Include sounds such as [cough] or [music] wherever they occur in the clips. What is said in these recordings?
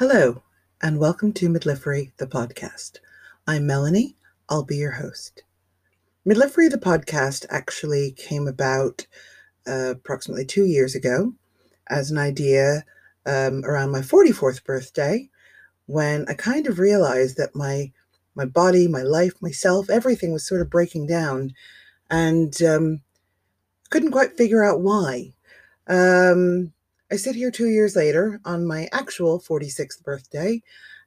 Hello, and welcome to Midlifery, the podcast. I'm Melanie. I'll be your host. Midlifery, the podcast, actually came about uh, approximately two years ago as an idea um, around my 44th birthday when I kind of realized that my my body, my life, myself, everything was sort of breaking down and um, couldn't quite figure out why. Um, I sit here two years later on my actual 46th birthday,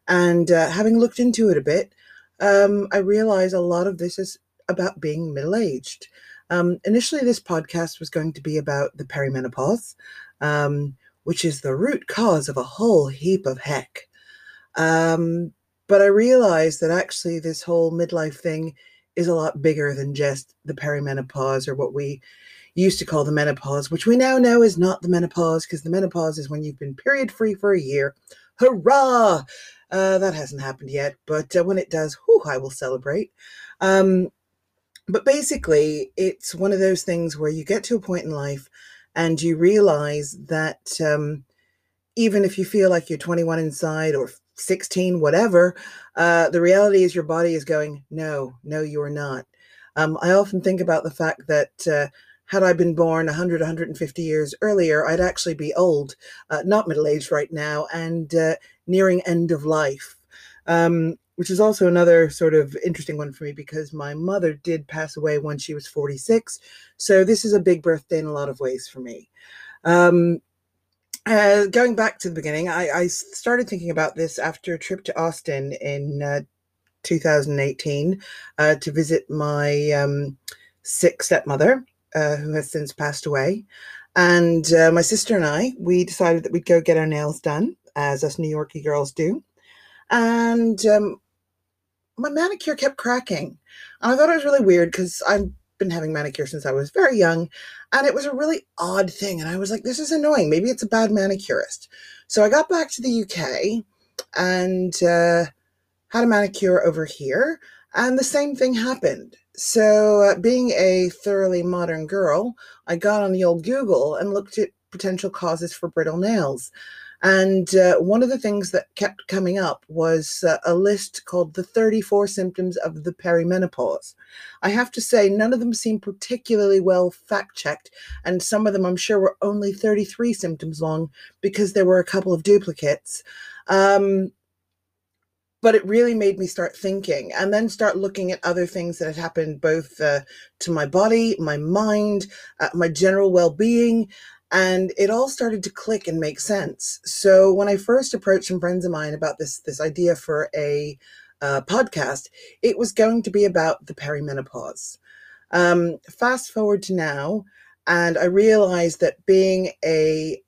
and uh, having looked into it a bit, um, I realize a lot of this is about being middle aged. Um, initially, this podcast was going to be about the perimenopause, um, which is the root cause of a whole heap of heck. Um, but I realized that actually, this whole midlife thing is a lot bigger than just the perimenopause or what we used to call the menopause, which we now know is not the menopause because the menopause is when you've been period free for a year. Hurrah! Uh, that hasn't happened yet, but uh, when it does, whew, I will celebrate. Um, but basically, it's one of those things where you get to a point in life and you realize that um, even if you feel like you're 21 inside or 16, whatever, uh, the reality is your body is going, no, no, you are not. Um, I often think about the fact that uh, had I been born 100, 150 years earlier, I'd actually be old, uh, not middle aged right now, and uh, nearing end of life. Um, which is also another sort of interesting one for me because my mother did pass away when she was 46. So this is a big birthday in a lot of ways for me. Um, uh, going back to the beginning, I, I, started thinking about this after a trip to Austin in uh, 2018 uh, to visit my um, sick stepmother, uh, who has since passed away. And uh, my sister and I, we decided that we'd go get our nails done, as us New Yorkie girls do. And um, my manicure kept cracking. And I thought it was really weird because I've been having manicure since I was very young. And it was a really odd thing. And I was like, this is annoying. Maybe it's a bad manicurist. So I got back to the UK and uh, had a manicure over here. And the same thing happened. So, uh, being a thoroughly modern girl, I got on the old Google and looked at potential causes for brittle nails. And uh, one of the things that kept coming up was uh, a list called the 34 symptoms of the perimenopause. I have to say, none of them seem particularly well fact checked, and some of them I'm sure were only 33 symptoms long because there were a couple of duplicates. Um, but it really made me start thinking and then start looking at other things that had happened both uh, to my body, my mind, uh, my general well being. And it all started to click and make sense. So when I first approached some friends of mine about this this idea for a uh, podcast, it was going to be about the perimenopause. Um, fast forward to now, and I realized that being a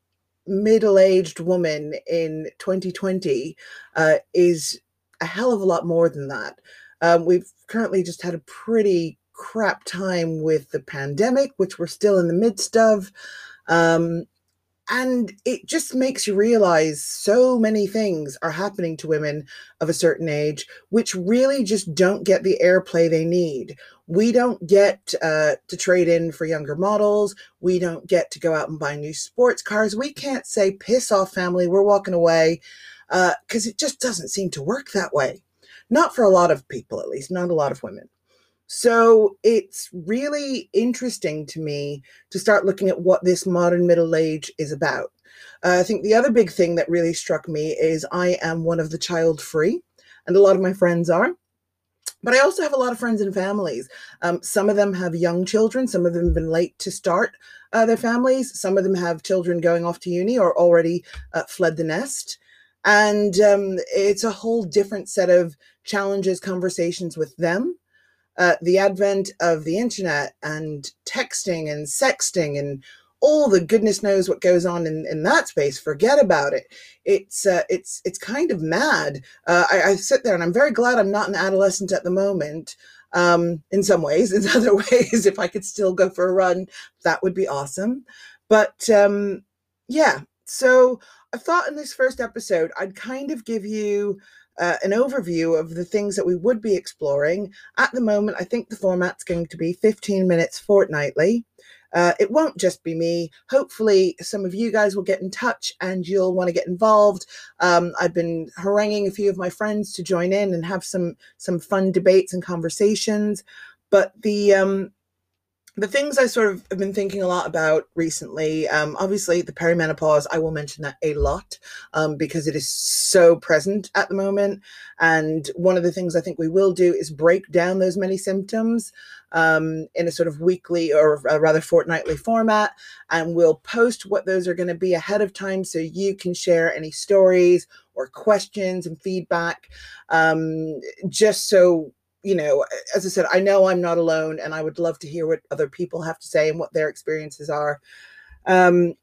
middle-aged woman in 2020 uh, is a hell of a lot more than that. Um, we've currently just had a pretty crap time with the pandemic, which we're still in the midst of. Um, and it just makes you realize so many things are happening to women of a certain age, which really just don't get the airplay they need. We don't get uh, to trade in for younger models. We don't get to go out and buy new sports cars. We can't say, piss off, family, we're walking away because uh, it just doesn't seem to work that way. Not for a lot of people, at least, not a lot of women. So it's really interesting to me to start looking at what this modern middle age is about. Uh, I think the other big thing that really struck me is I am one of the child free, and a lot of my friends are. But I also have a lot of friends and families. Um, some of them have young children, some of them have been late to start uh, their families, some of them have children going off to uni or already uh, fled the nest. And um, it's a whole different set of challenges, conversations with them. Uh, the advent of the internet and texting and sexting and all the goodness knows what goes on in, in that space. Forget about it. It's uh, it's it's kind of mad. Uh, I, I, sit there and I'm very glad I'm not an adolescent at the moment. Um, in some ways, [laughs] in other ways, if I could still go for a run, that would be awesome. But um, yeah, so I thought in this first episode, I'd kind of give you uh, an overview of the things that we would be exploring. At the moment, I think the format's going to be 15 minutes fortnightly. Uh, it won't just be me. Hopefully, some of you guys will get in touch and you'll want to get involved. Um, I've been haranguing a few of my friends to join in and have some some fun debates and conversations. But the um, the things I sort of have been thinking a lot about recently, um, obviously the perimenopause, I will mention that a lot um, because it is so present at the moment. And one of the things I think we will do is break down those many symptoms um, in a sort of weekly or rather fortnightly format. And we'll post what those are going to be ahead of time so you can share any stories or questions and feedback um, just so you know, as I said, I know I'm not alone, and I would love to hear what other people have to say and what their experiences are. Um,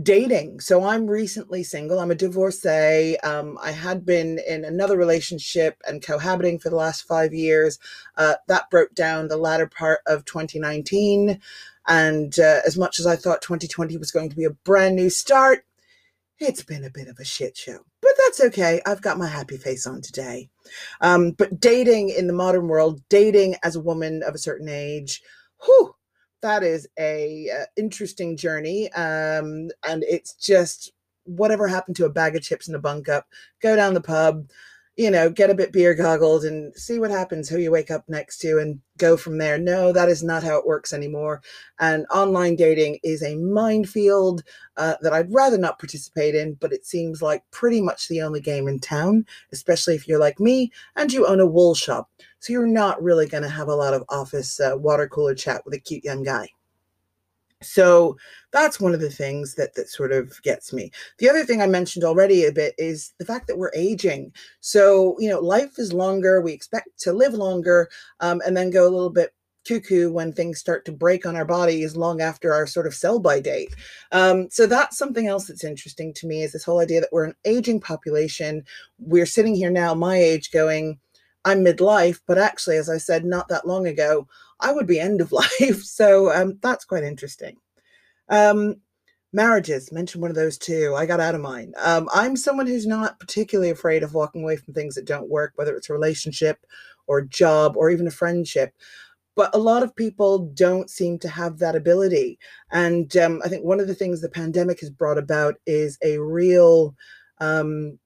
dating. So I'm recently single. I'm a divorcee. Um, I had been in another relationship and cohabiting for the last five years. Uh, that broke down the latter part of 2019. And uh, as much as I thought 2020 was going to be a brand new start, it's been a bit of a shit show, but that's okay. I've got my happy face on today. Um, but dating in the modern world, dating as a woman of a certain age, whew, that is a uh, interesting journey. Um, and it's just whatever happened to a bag of chips and a bunk up. Go down the pub, you know, get a bit beer goggled and see what happens, who you wake up next to, and go from there. No, that is not how it works anymore. And online dating is a minefield uh, that I'd rather not participate in, but it seems like pretty much the only game in town, especially if you're like me and you own a wool shop. So you're not really going to have a lot of office uh, water cooler chat with a cute young guy. So that's one of the things that that sort of gets me. The other thing I mentioned already a bit is the fact that we're aging. So you know, life is longer. We expect to live longer, um, and then go a little bit cuckoo when things start to break on our bodies long after our sort of sell by date. Um, so that's something else that's interesting to me is this whole idea that we're an aging population. We're sitting here now, my age, going. I'm midlife, but actually, as I said not that long ago, I would be end of [laughs] life. So um, that's quite interesting. Um, marriages, mention one of those too. I got out of mine. Um, I'm someone who's not particularly afraid of walking away from things that don't work, whether it's a relationship or a job or even a friendship. But a lot of people don't seem to have that ability. And um, I think one of the things the pandemic has brought about is a real um,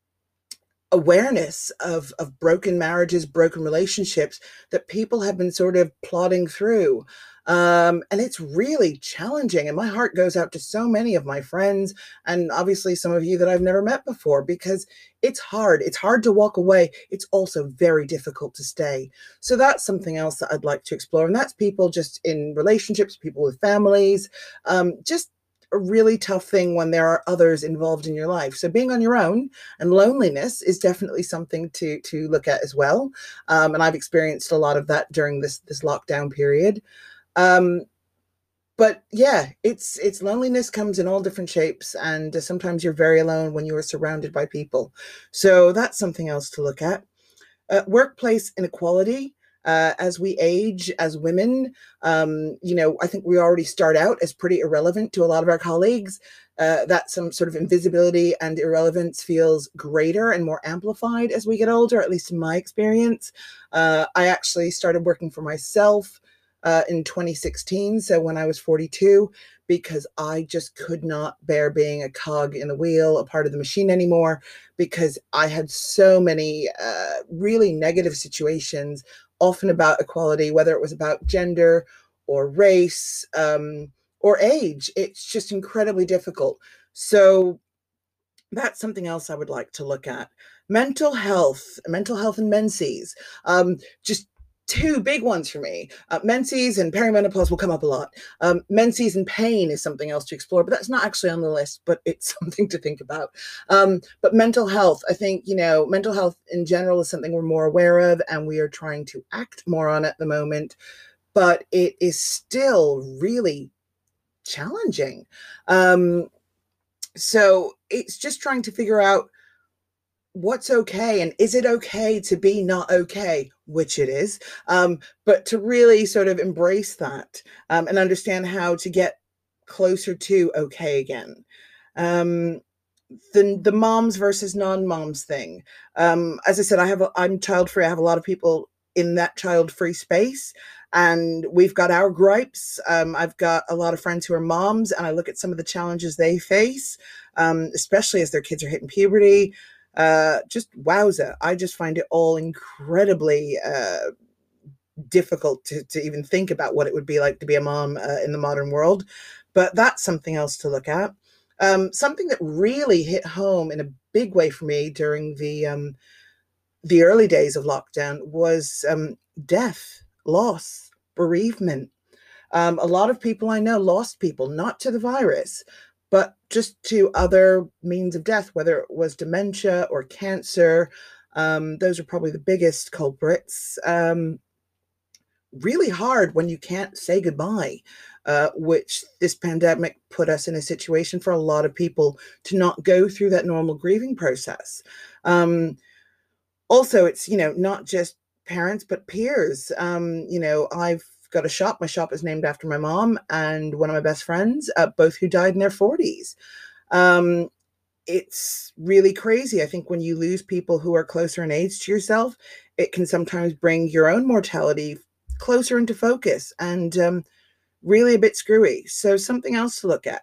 awareness of of broken marriages broken relationships that people have been sort of plodding through um, and it's really challenging and my heart goes out to so many of my friends and obviously some of you that i've never met before because it's hard it's hard to walk away it's also very difficult to stay. So that's something else that i'd like to explore and that's people just in relationships people with families um, just a really tough thing when there are others involved in your life. So being on your own and loneliness is definitely something to to look at as well. Um, and I've experienced a lot of that during this this lockdown period. Um, but yeah, it's it's loneliness comes in all different shapes, and uh, sometimes you're very alone when you are surrounded by people. So that's something else to look at. Uh, workplace inequality uh, as we age as women, um, you know, I think we already start out as pretty irrelevant to a lot of our colleagues. Uh, that some sort of invisibility and irrelevance feels greater and more amplified as we get older, at least in my experience. Uh, I actually started working for myself uh, in 2016, so when I was 42, because I just could not bear being a cog in the wheel, a part of the machine anymore, because I had so many uh, really negative situations often about equality, whether it was about gender or race um, or age. It's just incredibly difficult. So that's something else I would like to look at. Mental health, mental health and menses. Um, just two big ones for me. Uh, menses and perimenopause will come up a lot. Um, menses and pain is something else to explore, but that's not actually on the list, but it's [laughs] something to think about. Um, but mental health, I think, you know, mental health in general is something we're more aware of and we are trying to act more on at the moment, but it is still really challenging. Um, so it's just trying to figure out what's okay and is it okay to be not okay which it is um, but to really sort of embrace that um, and understand how to get closer to okay again um, the the moms versus non-moms thing um, as i said i have a, i'm child free i have a lot of people in that child free space. And we've got our gripes. Um, I've got a lot of friends who are moms, and I look at some of the challenges they face, um, especially as their kids are hitting puberty. Uh, just wowza. I just find it all incredibly uh, difficult to, to even think about what it would be like to be a mom uh, in the modern world. But that's something else to look at. Um, something that really hit home in a big way for me during the um, the early days of lockdown was um, death, loss, bereavement. Um, a lot of people I know lost people, not to the virus, but just to other means of death, whether it was dementia or cancer. Um, those are probably the biggest culprits. Um, really hard when you can't say goodbye, uh, which this pandemic put us in a situation for a lot of people to not go through that normal grieving process. Um, also, it's, you know, not just parents, but peers. Um, you know, I've got a shop. My shop is named after my mom and one of my best friends, uh, both who died in their 40s. Um, it's really crazy. I think when you lose people who are closer in age to yourself, it can sometimes bring your own mortality closer into focus and um, really a bit screwy. So, something else to look at.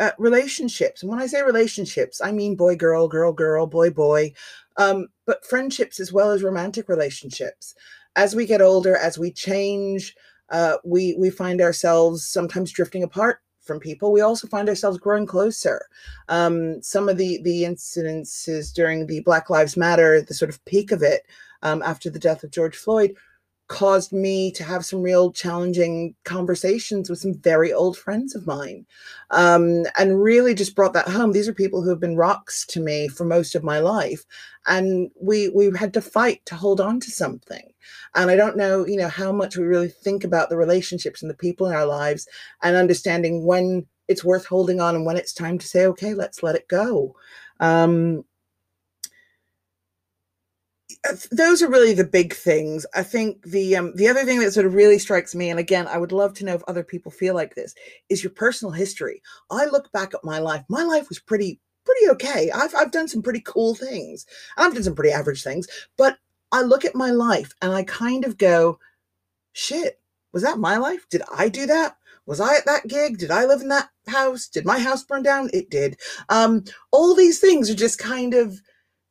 Uh, relationships. And when I say relationships, I mean boy, girl, girl, girl, boy, boy, um, but friendships as well as romantic relationships. As we get older, as we change, uh, we we find ourselves sometimes drifting apart from people. We also find ourselves growing closer. Um, some of the the incidences during the Black Lives Matter, the sort of peak of it um, after the death of George Floyd, caused me to have some real challenging conversations with some very old friends of mine. Um, and really just brought that home. These are people who have been rocks to me for most of my life and we we had to fight to hold on to something. And i don't know you know how much we really think about the relationships and the people in our lives and understanding when it's worth holding on and when it's time to say okay let's let it go. Um, those are really the big things. I think the um, the other thing that sort of really strikes me, and again, I would love to know if other people feel like this, is your personal history. I look back at my life. My life was pretty pretty okay. I've I've done some pretty cool things. I've done some pretty average things, but I look at my life and I kind of go, shit, was that my life? Did I do that? Was I at that gig? Did I live in that house? Did my house burn down? It did. Um, all these things are just kind of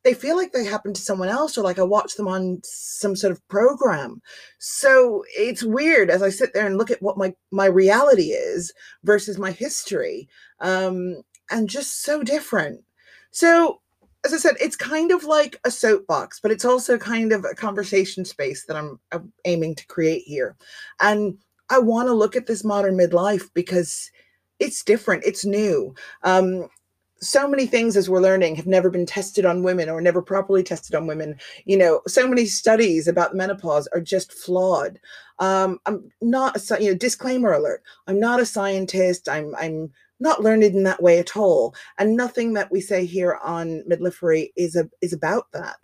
they feel like they happen to someone else or like I watch them on some sort of program. So it's weird as I sit there and look at what my my reality is versus my history. Um, and just so different. So as I said, it's kind of like a soapbox, but it's also kind of a conversation space that I'm, I'm aiming to create here. And I want to look at this modern midlife because it's different, it's new. Um, so many things as we're learning have never been tested on women or never properly tested on women. You know so many studies about menopause are just flawed. Um, i'm not a you know disclaimer alert i'm not a scientist i'm i'm not learned in that way at all. And nothing that we say here on Midlifery is a is about that.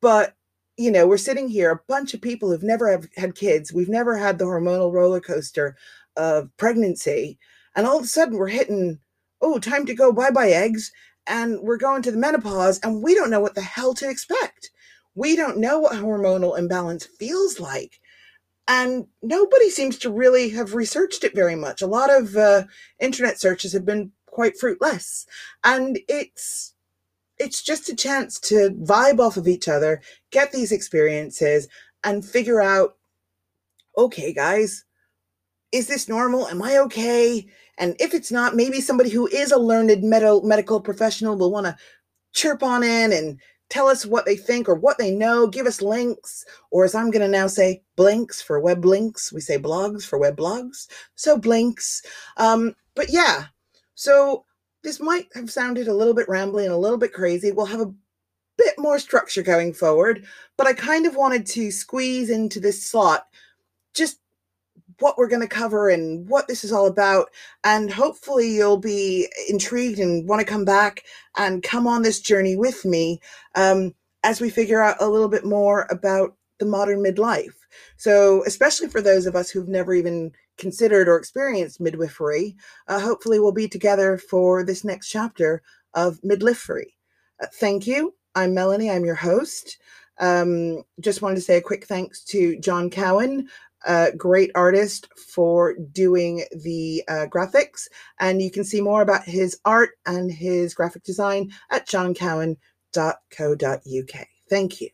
But you know we're sitting here a bunch of people who've never have had kids we've never had the hormonal roller coaster of pregnancy and all of a sudden we're hitting oh, time to go bye bye eggs. And we're going to the menopause and we don't know what the hell to expect. We don't know what hormonal imbalance feels like. And nobody seems to really have researched it very much. A lot of uh, internet searches have been quite fruitless. And it's it's just a chance to vibe off of each other, get these experiences, and figure out okay, guys, is this normal? Am I okay? And if it's not, maybe somebody who is a learned med- medical professional will want to chirp on in and tell us what they think or what they know, give us links, or as I'm going to now say, blinks for web links. We say blogs for web blogs. So blinks. Um, but yeah, so this might have sounded a little bit rambly and a little bit crazy. We'll have a bit more structure going forward, but I kind of wanted to squeeze into this slot just what we're going to cover and what this is all about. And hopefully, you'll be intrigued and want to come back and come on this journey with me um, as we figure out a little bit more about the modern midlife. So, especially for those of us who've never even considered or experienced midwifery, uh, hopefully, we'll be together for this next chapter of midlifery. Uh, thank you. I'm Melanie, I'm your host. Um, just wanted to say a quick thanks to John Cowan, great artist for doing the uh, graphics. And you can see more about his art and his graphic design at johncowan.co.uk. Thank you.